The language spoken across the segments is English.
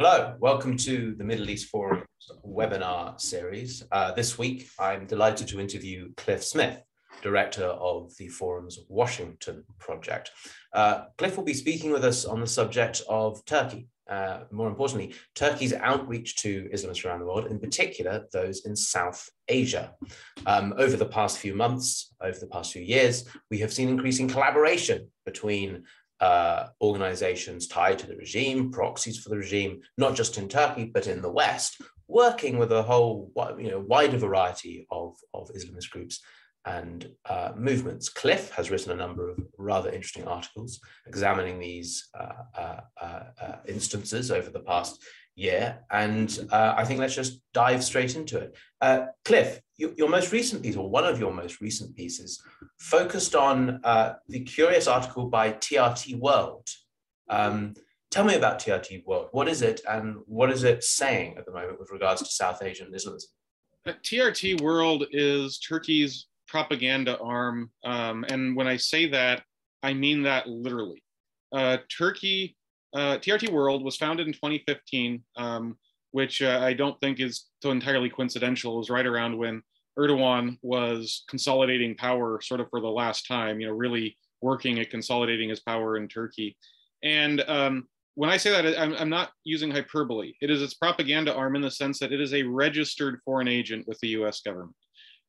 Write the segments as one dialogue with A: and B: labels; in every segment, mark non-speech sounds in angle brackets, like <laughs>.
A: Hello, welcome to the Middle East Forum webinar series. Uh, this week, I'm delighted to interview Cliff Smith, director of the Forum's Washington project. Uh, Cliff will be speaking with us on the subject of Turkey, uh, more importantly, Turkey's outreach to Islamists around the world, in particular those in South Asia. Um, over the past few months, over the past few years, we have seen increasing collaboration between uh, organizations tied to the regime, proxies for the regime, not just in Turkey, but in the West, working with a whole you know, wider variety of, of Islamist groups and uh, movements. Cliff has written a number of rather interesting articles examining these uh, uh, uh, uh instances over the past year. And uh, I think let's just dive straight into it. Cliff, you, your most recent piece, or one of your most recent pieces, focused on the curious article by TRT World. Um, tell me about TRT World. What is it, and what is it saying at the moment with regards to South Asian Islamism?
B: TRT World is Turkey's propaganda arm. Um, and when I say that, I mean that literally. Uh, Turkey, uh, TRT World was founded in 2015, um, which uh, I don't think is so entirely coincidental. It was right around when Erdogan was consolidating power, sort of for the last time, you know, really working at consolidating his power in Turkey. And um, when I say that, I'm, I'm, not using hyperbole. It is its propaganda arm in the sense that it is a registered foreign agent with the US government.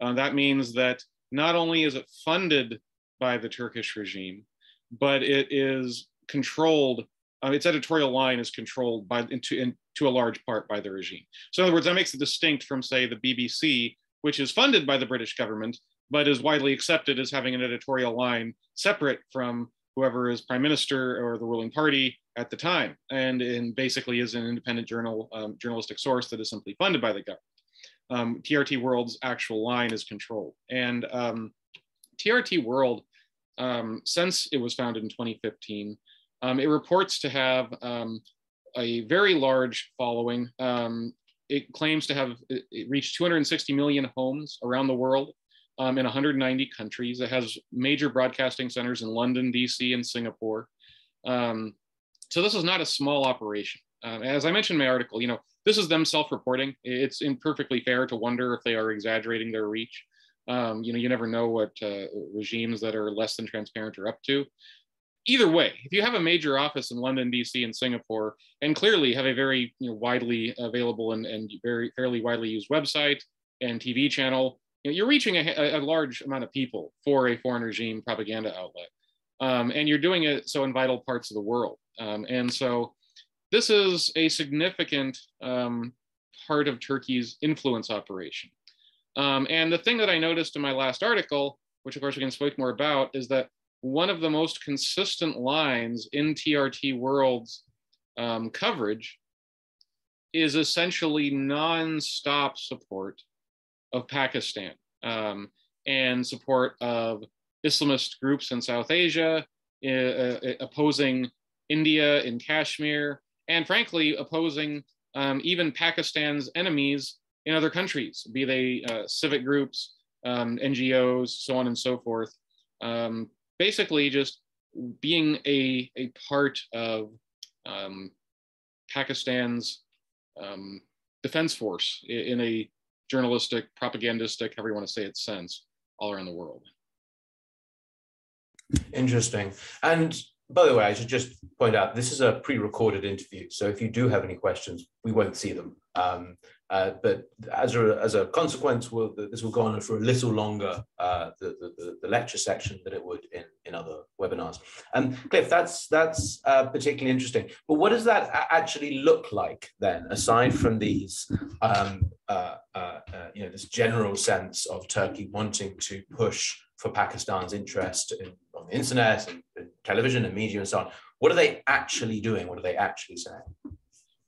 B: Uh, that means that not only is it funded by the Turkish regime, but it is controlled. Uh, its editorial line is controlled by into in, to a large part by the regime. So in other words, that makes it distinct from, say, the BBC, which is funded by the British government, but is widely accepted as having an editorial line separate from whoever is prime minister or the ruling party at the time, and, basically is an independent journal um, journalistic source that is simply funded by the government um, TRT World's actual line is controlled. And um, TRT World, um, since it was founded in 2015, um, it reports to have um, a very large following. Um, it claims to have reached 260 million homes around the world in 190 countries. It has major broadcasting centers in London, DC, and Singapore. so this is not a small operation. Uh, as I mentioned in my article, you know, this is them self-reporting. It's imperfectly fair to wonder if they are exaggerating their reach. Um, you know, you never know what uh, regimes that are less than transparent are up to. Either way, if you have a major office in London, DC, and Singapore, and clearly have a very you know, widely available and, and very fairly widely used website and TV channel, you know, you're reaching a, a, large amount of people for a foreign regime propaganda outlet. Um, and you're doing it so in vital parts of the world. Um, and so this is a significant um, part of Turkey's influence operation. Um, and the thing that I noticed in my last article, which of course we can speak more about, is that one of the most consistent lines in TRT World's um, coverage is essentially non-stop support of Pakistan um, and support of Islamist groups in South Asia, uh, uh, opposing India in Kashmir, and frankly, opposing um, even Pakistan's enemies in other countries, be they uh, civic groups, um, NGOs, so on and so forth. Um, basically, just being a, a part of um, Pakistan's um, defense force in a journalistic, propagandistic, however you want to say it, sense all around the world.
A: Interesting. And by the way, I should just point out this is a pre-recorded interview, so if you do have any questions, we won't see them. Um, uh, but as a, as a consequence, we'll, this will go on for a little longer, uh, the, the, the, lecture section, than it would in, in other webinars. Um, Cliff, that's, that's uh, particularly interesting. But what does that actually look like then, aside from these, um, uh, uh, uh, you know, this general sense of Turkey wanting to push for Pakistan's interest in, on the internet and, and, television and media and so on. What are they actually doing? What are they actually saying?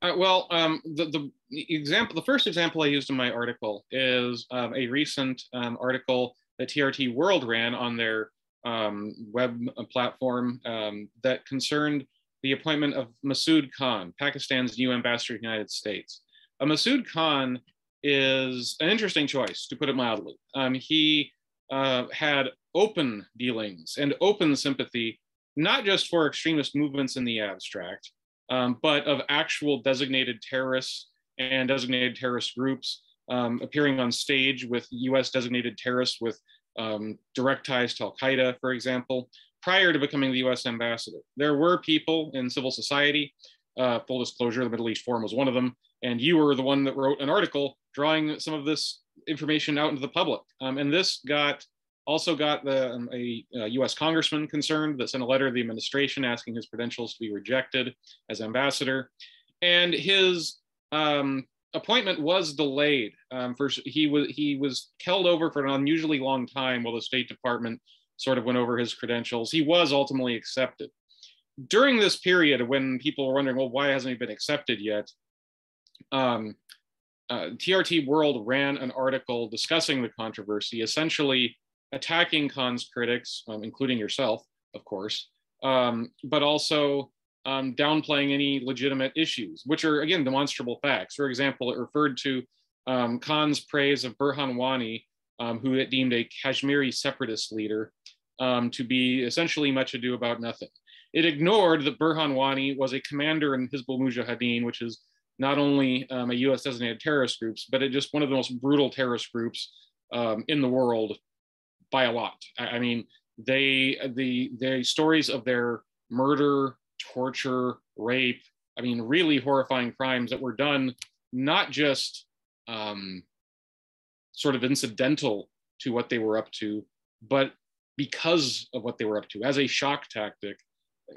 B: Uh, well, um, the, the example, the first example I used in my article is um, a recent um, article that TRT World ran on their um, web platform um, that concerned the appointment of Masood Khan, Pakistan's new ambassador to the United States. Uh, Masood Khan is an interesting choice, to put it mildly. Um, he uh, had open dealings and open sympathy, not just for extremist movements in the abstract, um, but of actual designated terrorists and designated terrorist groups um, appearing on stage with US designated terrorists with um, direct ties to Al Qaeda, for example, prior to becoming the US ambassador. There were people in civil society, uh, full disclosure, the Middle East Forum was one of them, and you were the one that wrote an article drawing some of this information out into the public. Um, and this got also got the, um, a, a, US congressman concerned that sent a letter to the administration asking his credentials to be rejected as ambassador. And his um, appointment was delayed. Um, for, he, was, he was held over for an unusually long time while the State Department sort of went over his credentials. He was ultimately accepted. During this period when people were wondering, well, why hasn't he been accepted yet? Um, uh, TRT World ran an article discussing the controversy, essentially attacking Khan's critics, um, including yourself, of course, um, but also um, downplaying any legitimate issues, which are, again, demonstrable facts. For example, it referred to um, Khan's praise of Burhan Wani, um, who it deemed a Kashmiri separatist leader, um, to be essentially much ado about nothing. It ignored that Burhan Wani was a commander in Hizbul Mujahideen, which is not only um, a US designated terrorist groups, but it just one of the most brutal terrorist groups in the world by a lot. I, I, mean, they, the, the stories of their murder, torture, rape, I mean, really horrifying crimes that were done not just um, sort of incidental to what they were up to, but because of what they were up to as a shock tactic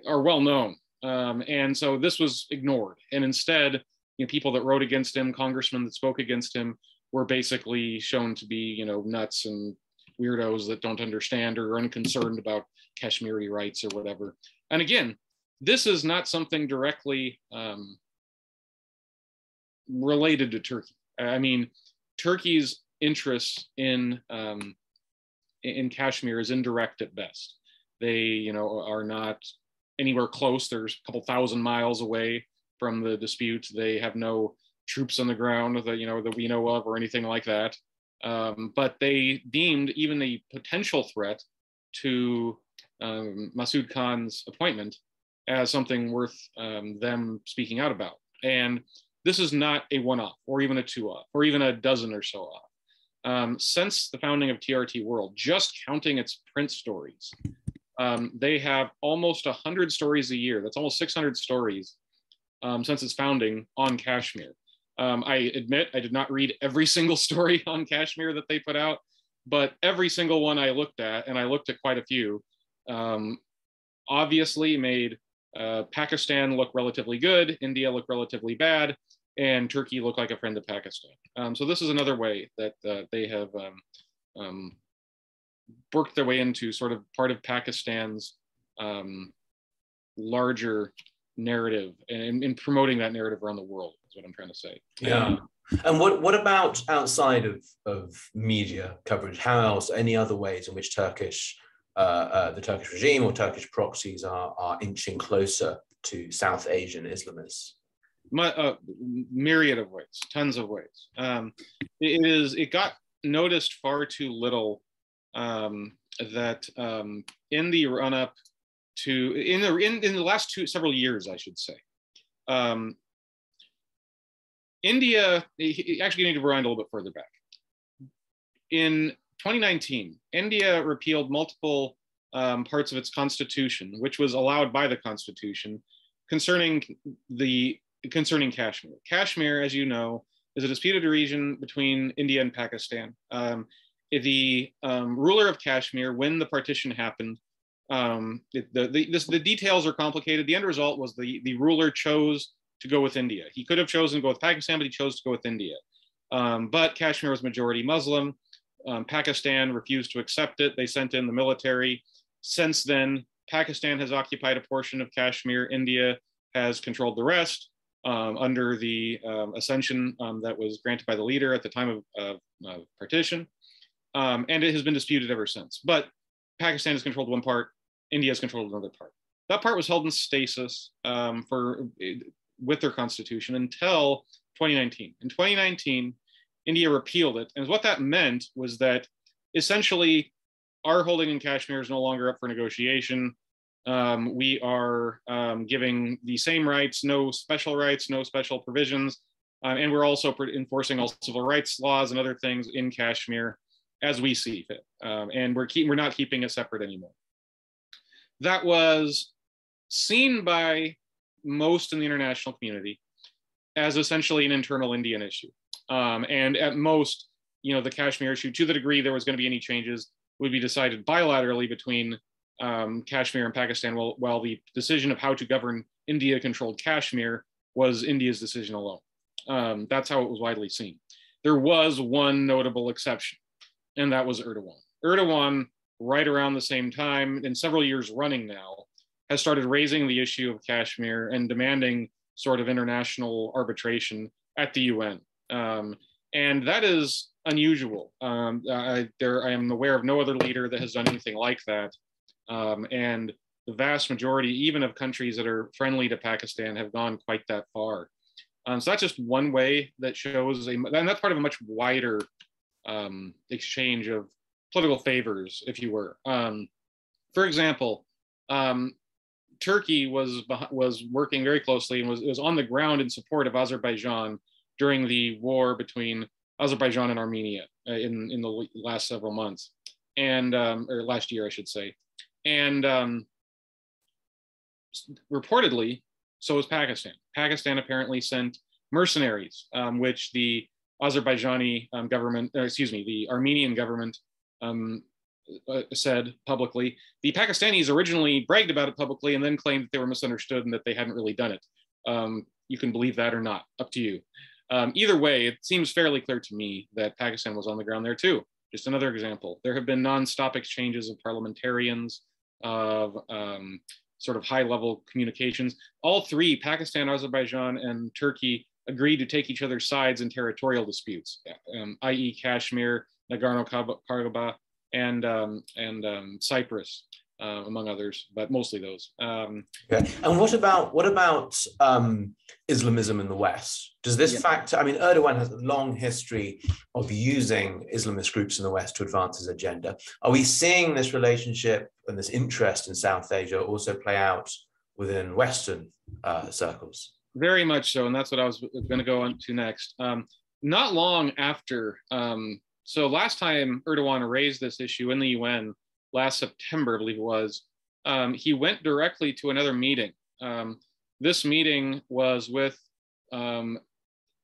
B: are well known. Um, and so this was ignored. And instead, you know, people that wrote against him, congressmen that spoke against him, were basically shown to be, you know, nuts and weirdos that don't understand or are unconcerned about Kashmiri rights or whatever. And again, this is not something directly um, related to Turkey. I mean, Turkey's interests in um, in Kashmir is indirect at best. They, you know, are not anywhere close. There's a couple thousand miles away from the dispute. They have no troops on the ground that you know that we know of or anything like that. Um, but they deemed even the potential threat to um, Masood Khan's appointment as something worth um, them speaking out about. And this is not a one-off, or even a two-off, or even a dozen or so off. Um, since the founding of TRT World, just counting its print stories, um, they have almost 100 stories a year. That's almost 600 stories um, since its founding on Kashmir. Um, I admit I did not read every single <laughs> story on Kashmir that they put out, but every single one I looked at, and I looked at quite a few, um, obviously made uh, Pakistan look relatively good, India look relatively bad, and Turkey look like a friend of Pakistan. Um, so this is another way that uh, they have um, um, worked their way into sort of part of Pakistan's um, larger narrative and in promoting that narrative around the world is what I'm trying to say.
A: Yeah. Um, and what, what about outside of, of media coverage? How else, any other ways in which Turkish, uh, uh, the Turkish regime or Turkish proxies are, are inching closer to South Asian Islamists?
B: My, uh, myriad of ways, tons of ways. Um, it is, it got noticed far too little um, that um, in the run up to in the in, in the last two several years, I should say. Um, India, actually, you need to rewind a little bit further back. In 2019, India repealed multiple um, parts of its constitution, which was allowed by the constitution, concerning the concerning Kashmir. Kashmir, as you know, is a disputed region between India and Pakistan. Um, the um, ruler of Kashmir, when the partition happened, um, the, the, this, the details are complicated. The end result was the, the ruler chose to go with India. He could have chosen to go with Pakistan, but he chose to go with India. Um, but Kashmir was majority Muslim. Um, Pakistan refused to accept it. They sent in the military. Since then, Pakistan has occupied a portion of Kashmir. India has controlled the rest um, under the um, ascension um, that was granted by the leader at the time of, of, of partition. Um, and it has been disputed ever since. But Pakistan has controlled one part, India has controlled another part. That part was held in stasis for with their constitution until 2019. In 2019, India repealed it, and what that meant was that essentially our holding in Kashmir is no longer up for negotiation. Um, we are um, giving the same rights, no special rights, no special provisions, uh, and we're also enforcing all civil rights laws and other things in Kashmir as we see fit. Um, and we're keep, we're not keeping it separate anymore. That was seen by most in the international community as essentially an internal Indian issue. Um, and at most, you know, the Kashmir issue, to the degree there was going to be any changes, would be decided bilaterally between um, Kashmir and Pakistan, while, while the decision of how to govern India controlled Kashmir was India's decision alone. Um, that's how it was widely seen. There was one notable exception, and that was Erdogan. Erdogan, right around the same time, and several years running now, has started raising the issue of Kashmir and demanding sort of international arbitration at the UN. Um, and that is unusual. Um, I, there, I am aware of no other leader that has done anything like that. Um, and the vast majority, even of countries that are friendly to Pakistan, have gone quite that far. Um, so that's just one way that shows, a, and that's part of a much wider um, exchange of political favors, if you were. Um, for example, um, Turkey was was working very closely and was was on the ground in support of Azerbaijan during the war between Azerbaijan and Armenia uh, in in the last several months, and um, or last year, I should say, and um, reportedly, so was Pakistan. Pakistan apparently sent mercenaries, um, which the Azerbaijani um, government, uh, excuse me, the Armenian government um, said publicly. The Pakistanis originally bragged about it publicly and then claimed that they were misunderstood and that they hadn't really done it. Um, you can believe that or not, up to you. Um, either way, it seems fairly clear to me that Pakistan was on the ground there too. Just another example. There have been nonstop exchanges of parliamentarians, of um, sort of high level communications. All three, Pakistan, Azerbaijan, and Turkey, agreed to take each other's sides in territorial disputes, um, i.e., Kashmir, Nagorno Karabakh, and um, and um, Cyprus, uh, among others, but mostly those. Um,
A: okay. And what about what about um, Islamism in the West? Does this yeah. factor? I mean, Erdogan has a long history of using Islamist groups in the West to advance his agenda. Are we seeing this relationship and this interest in South Asia also play out within Western uh, circles?
B: Very much so, and that's what I was going to go on to next. Um, not long after um, so last time Erdogan raised this issue in the UN, last September, I believe it was, um, he went directly to another meeting. Um, this meeting was with um,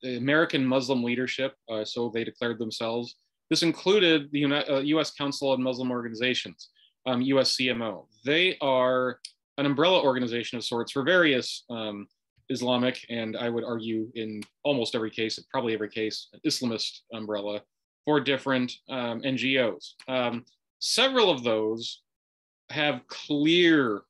B: the American Muslim leadership, uh, so they declared themselves. This included the uh, US Council of Muslim Organizations, USCMO. Um, they are an umbrella organization of sorts for various um, Islamic and I would argue in almost every case, probably every case, Islamist umbrella for different um, NGOs. Um, several of those have clear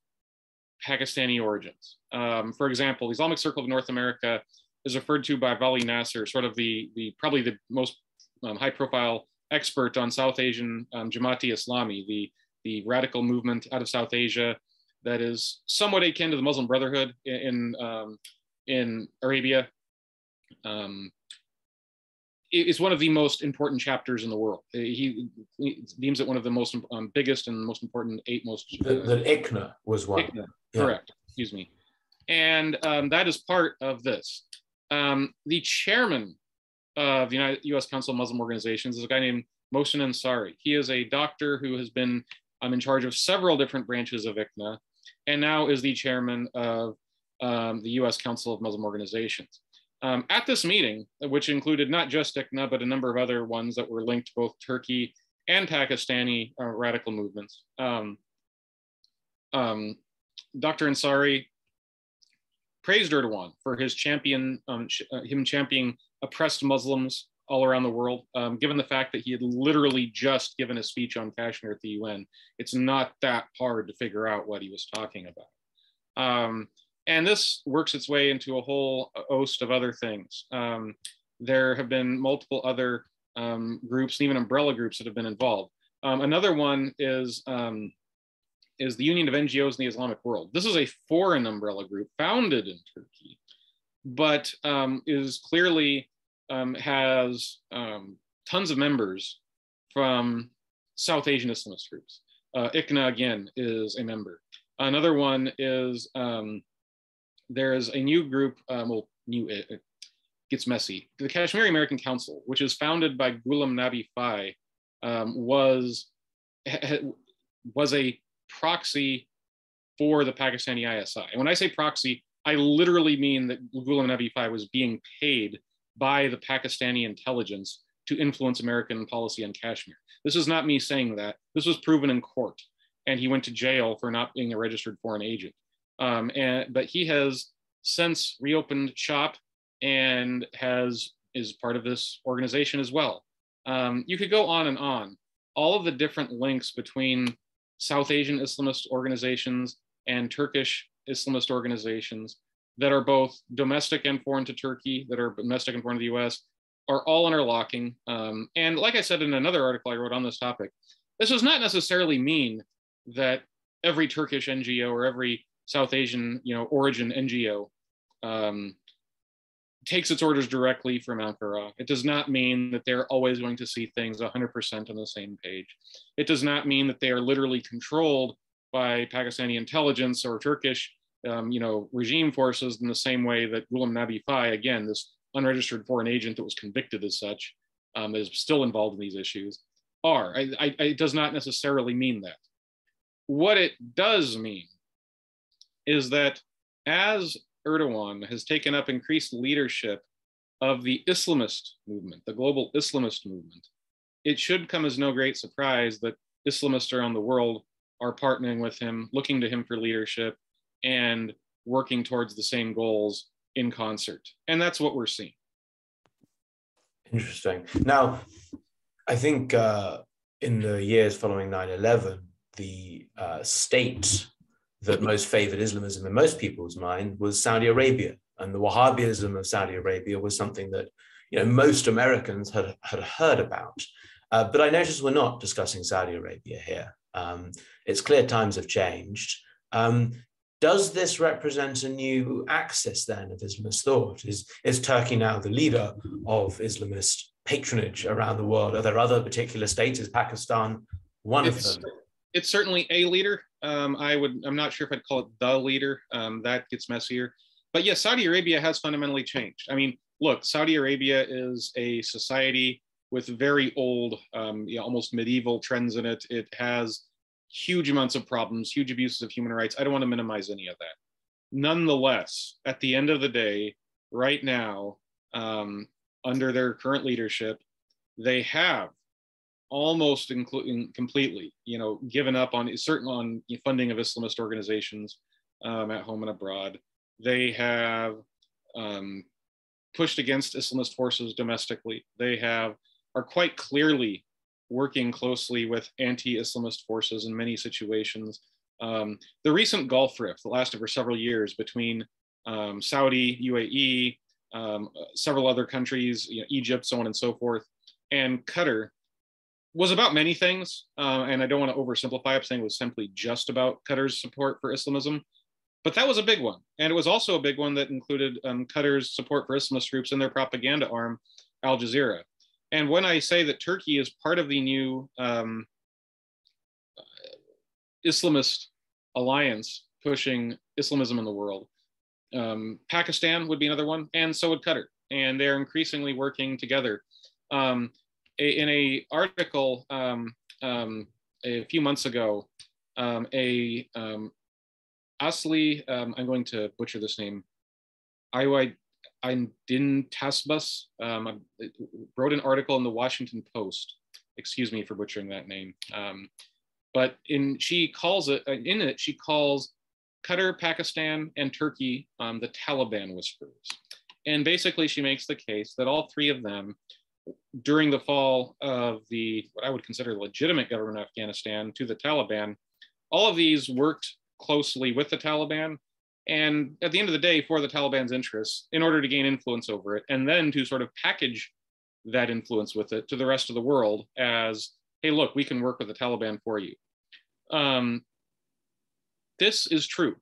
B: Pakistani origins. Um, for example, the Islamic Circle of North America is referred to by Vali Nasr, sort of the, the probably the most um, high profile expert on South Asian um, Jamaati Islami, the, the radical movement out of South Asia that is somewhat akin to the Muslim Brotherhood in, in, um, in Arabia. Um, is one of the most important chapters in the world. Uh, he, he deems it one of the most um, biggest and most important eight most.
A: Uh, the, the ICNA was one.
B: Yeah. Correct. Excuse me. And um, that is part of this. Um, the chairman of the United, U.S. Council of Muslim Organizations is a guy named Mohsen Ansari. He is a doctor who has been um, in charge of several different branches of ICNA, and now is the chairman of um, the U.S. Council of Muslim Organizations. Um, at this meeting, which included not just ICNA, but a number of other ones that were linked to both Turkey and Pakistani uh, radical movements, um, um, Dr. Ansari praised Erdogan for his champion, um, uh, him championing oppressed Muslims all around the world, um, given the fact that he had literally just given a speech on Kashmir at the UN. It's not that hard to figure out what he was talking about. And this works its way into a whole host of other things. Um, there have been multiple other um, groups, even umbrella groups that have been involved. Um, another one is um, is the Union of NGOs in the Islamic World. This is a foreign umbrella group founded in Turkey, but um, is clearly um, has tons of members from South Asian Islamist groups. Uh, ICNA again is a member. Another one is um, there's a new group, um, well, new, it, it, gets messy. The Kashmiri American Council, which is founded by Ghulam Nabi Fai, um, was, was a proxy for the Pakistani ISI. And when I say proxy, I literally mean that Ghulam Nabi Fai was being paid by the Pakistani intelligence to influence American policy on Kashmir. This is not me saying that. This was proven in court, and he went to jail for not being a registered foreign agent. Um, and but he has since reopened shop and has is part of this organization as well. Um, you could go on and on. All of the different links between South Asian Islamist organizations and Turkish Islamist organizations that are both domestic and foreign to Turkey, that are domestic and foreign to the US, are all interlocking. Um, and like I said in another article I wrote on this topic, this does not necessarily mean that every Turkish NGO or every South Asian, you know, origin NGO um, takes its orders directly from Ankara. It does not mean that they're always going to see things 100% on the same page. It does not mean that they are literally controlled by Pakistani intelligence or Turkish, um, you know, regime forces in the same way that Ghulam Nabi Fai, again, this unregistered foreign agent that was convicted as such, um, is still involved in these issues, are. I, I, it does not necessarily mean that. What it does mean is that as Erdogan has taken up increased leadership of the Islamist movement, the global Islamist movement, it should come as no great surprise that Islamists around the world are partnering with him, looking to him for leadership, and working towards the same goals in concert. And that's what we're seeing.
A: Interesting. Now, I think uh, in the years following 9 11, the uh, state that most favored Islamism in most people's mind was Saudi Arabia. And the Wahhabism of Saudi Arabia was something that you know, most Americans had, had heard about. Uh, but I notice we're not discussing Saudi Arabia here. Um, it's clear times have changed. Um, does this represent a new axis then of Islamist thought? Is, is Turkey now the leader of Islamist patronage around the world? Are there other particular states? Is Pakistan one
B: it's,
A: of them?
B: It's certainly a leader. Um, I would. I'm not sure if I'd call it the leader. Um, that gets messier. But yes, Saudi Arabia has fundamentally changed. I mean, look, Saudi Arabia is a society with very old, um, you know, almost medieval trends in it. It has huge amounts of problems, huge abuses of human rights. I don't want to minimize any of that. Nonetheless, at the end of the day, right now, um, under their current leadership, they have almost including completely, you know, given up on certain on funding of Islamist organizations um, at home and abroad. They have um, pushed against Islamist forces domestically. They have are quite clearly working closely with anti-Islamist forces in many situations. Um, the recent Gulf rift that lasted for several years between um, Saudi, UAE, um, several other countries, you know, Egypt, so on and so forth, and Qatar was about many things. Uh, and I don't want to oversimplify it, saying it was simply just about Qatar's support for Islamism. But that was a big one. And it was also a big one that included um, Qatar's support for Islamist groups and their propaganda arm, Al Jazeera. And when I say that Turkey is part of the new um, Islamist alliance pushing Islamism in the world, um, Pakistan would be another one, and so would Qatar. And they're increasingly working together. Um, in a article um, um, a few months ago, um, a Asli, I'm going to butcher this name, Iwai Aydin Tasbas um, wrote an article in the Washington Post. Excuse me for butchering that name. Um, but in she calls it uh, in it she calls Qatar, Pakistan, and Turkey um, the Taliban whisperers. And basically, she makes the case that all three of them, during the fall of the what I would consider legitimate government of Afghanistan to the Taliban, all of these worked closely with the Taliban. And at the end of the day for the Taliban's interests in order to gain influence over it and then to sort of package that influence with it to the rest of the world as hey look we can work with the Taliban for you. Um, this is true.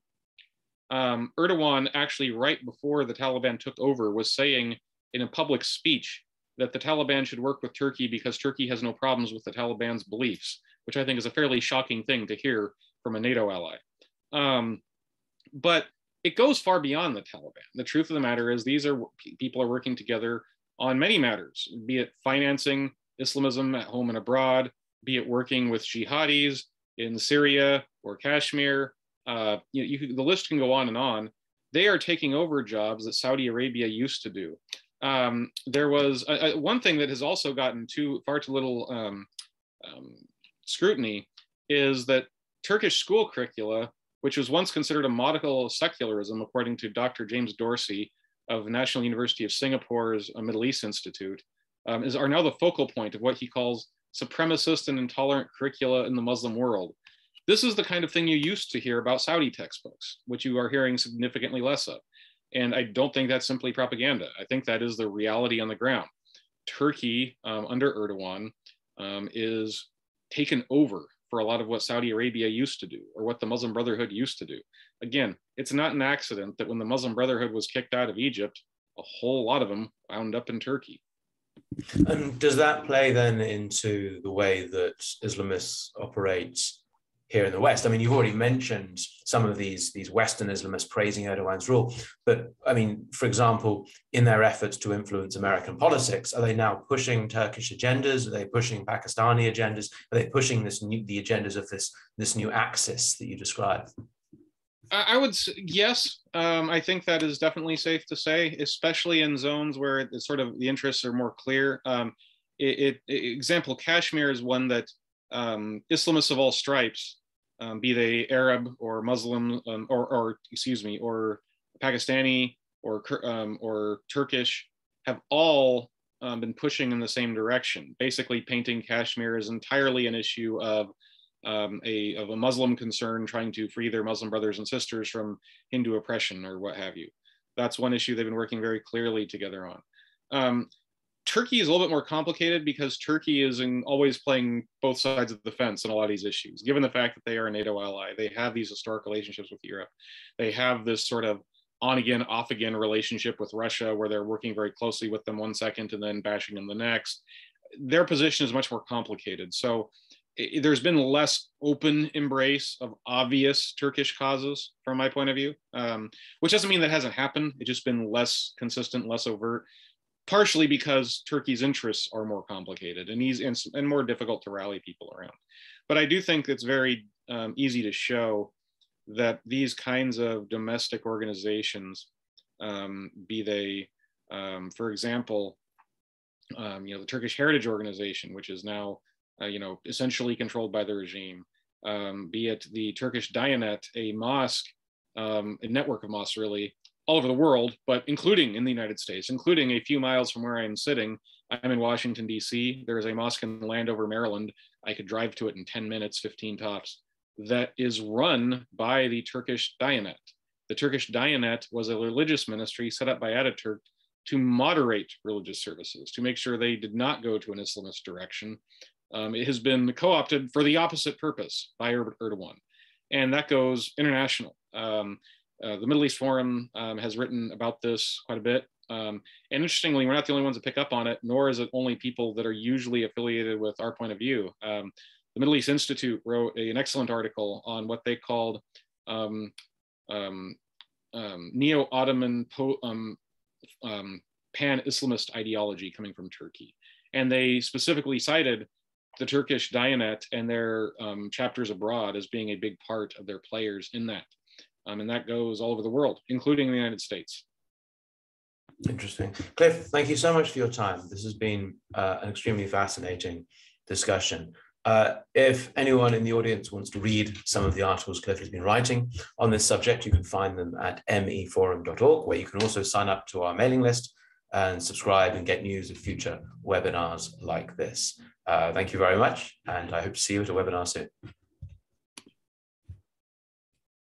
B: Um, Erdogan actually right before the Taliban took over was saying in a public speech that the Taliban should work with Turkey because Turkey has no problems with the Taliban's beliefs, which I think is a fairly shocking thing to hear from a NATO ally. Um, but it goes far beyond the Taliban. The truth of the matter is, these are people are working together on many matters, be it financing Islamism at home and abroad, be it working with jihadis in Syria or Kashmir. Uh, you, you, the list can go on and on. They are taking over jobs that Saudi Arabia used to do. Um, there was a, a, one thing that has also gotten too far too little um, um, scrutiny is that Turkish school curricula, which was once considered a model of secularism, according to Dr. James Dorsey of National University of Singapore's uh, Middle East Institute, um, is, are now the focal point of what he calls supremacist and intolerant curricula in the Muslim world. This is the kind of thing you used to hear about Saudi textbooks, which you are hearing significantly less of. And I don't think that's simply propaganda. I think that is the reality on the ground. Turkey um, under Erdogan um, is taken over for a lot of what Saudi Arabia used to do or what the Muslim Brotherhood used to do. Again, it's not an accident that when the Muslim Brotherhood was kicked out of Egypt, a whole lot of them wound up in Turkey.
A: And does that play then into the way that Islamists operate here in the West? I mean, you've already mentioned some of these, these Western Islamists praising Erdogan's rule, but I mean, for example, in their efforts to influence American politics, are they now pushing Turkish agendas? Are they pushing Pakistani agendas? Are they pushing this new, the agendas of this, this new axis that you described?
B: I would yes. Um, I think that is definitely safe to say, especially in zones where it's sort of the interests are more clear. Um, it, it, example Kashmir is one that um, Islamists of all stripes, um, be they Arab or Muslim um, or, or, excuse me, or Pakistani or um, or Turkish, have all been pushing in the same direction. Basically, painting Kashmir is entirely an issue of um, a of a Muslim concern trying to free their Muslim brothers and sisters from Hindu oppression or what have you. That's one issue they've been working very clearly together on. Turkey is a little bit more complicated because Turkey is in, always playing both sides of the fence on a lot of these issues. Given the fact that they are a NATO ally, they have these historic relationships with Europe. They have this sort of on again, off again relationship with Russia where they're working very closely with them one second and then bashing them the next. Their position is much more complicated. So it, there's been less open embrace of obvious Turkish causes from my point of view, um, which doesn't mean that hasn't happened. It's just been less consistent, less overt, partially because Turkey's interests are more complicated and and, more difficult to rally people around. But I do think it's very um, easy to show that these kinds of domestic organizations, um, be they, um, for example, um, you know, the Turkish Heritage Organization, which is now uh, you know, essentially controlled by the regime, um, be it the Turkish Diyanet, a mosque, um, a network of mosques really, all over the world, but including in the United States, including a few miles from where I am sitting. I'm in Washington, D.C. There is a mosque in Landover, Maryland. I could drive to it in 10 minutes, 15 tops, that is run by the Turkish Diyanet. The Turkish Diyanet was a religious ministry set up by Ataturk to moderate religious services, to make sure they did not go to an Islamist direction, um, it has been co-opted for the opposite purpose by Erdogan, and that goes international. Um, uh, the Middle East Forum um, has written about this quite a bit. Um, and interestingly, we're not the only ones to pick up on it, nor is it only people that are usually affiliated with our point of view. Um, the Middle East Institute wrote a, an excellent article on what they called um, neo-Ottoman pan-Islamist ideology coming from Turkey. And they specifically cited the Turkish Diyanet and their um, chapters abroad as being a big part of their players in that. Um, and that goes all over the world, including the United States.
A: Interesting. Cliff, thank you so much for your time. This has been uh, an extremely fascinating discussion. Uh, if anyone in the audience wants to read some of the articles Cliff has been writing on this subject, you can find them at meforum.org, where you can also sign up to our mailing list and subscribe and get news of future webinars like this. Uh, thank you very much, and I hope to see you at a webinar soon.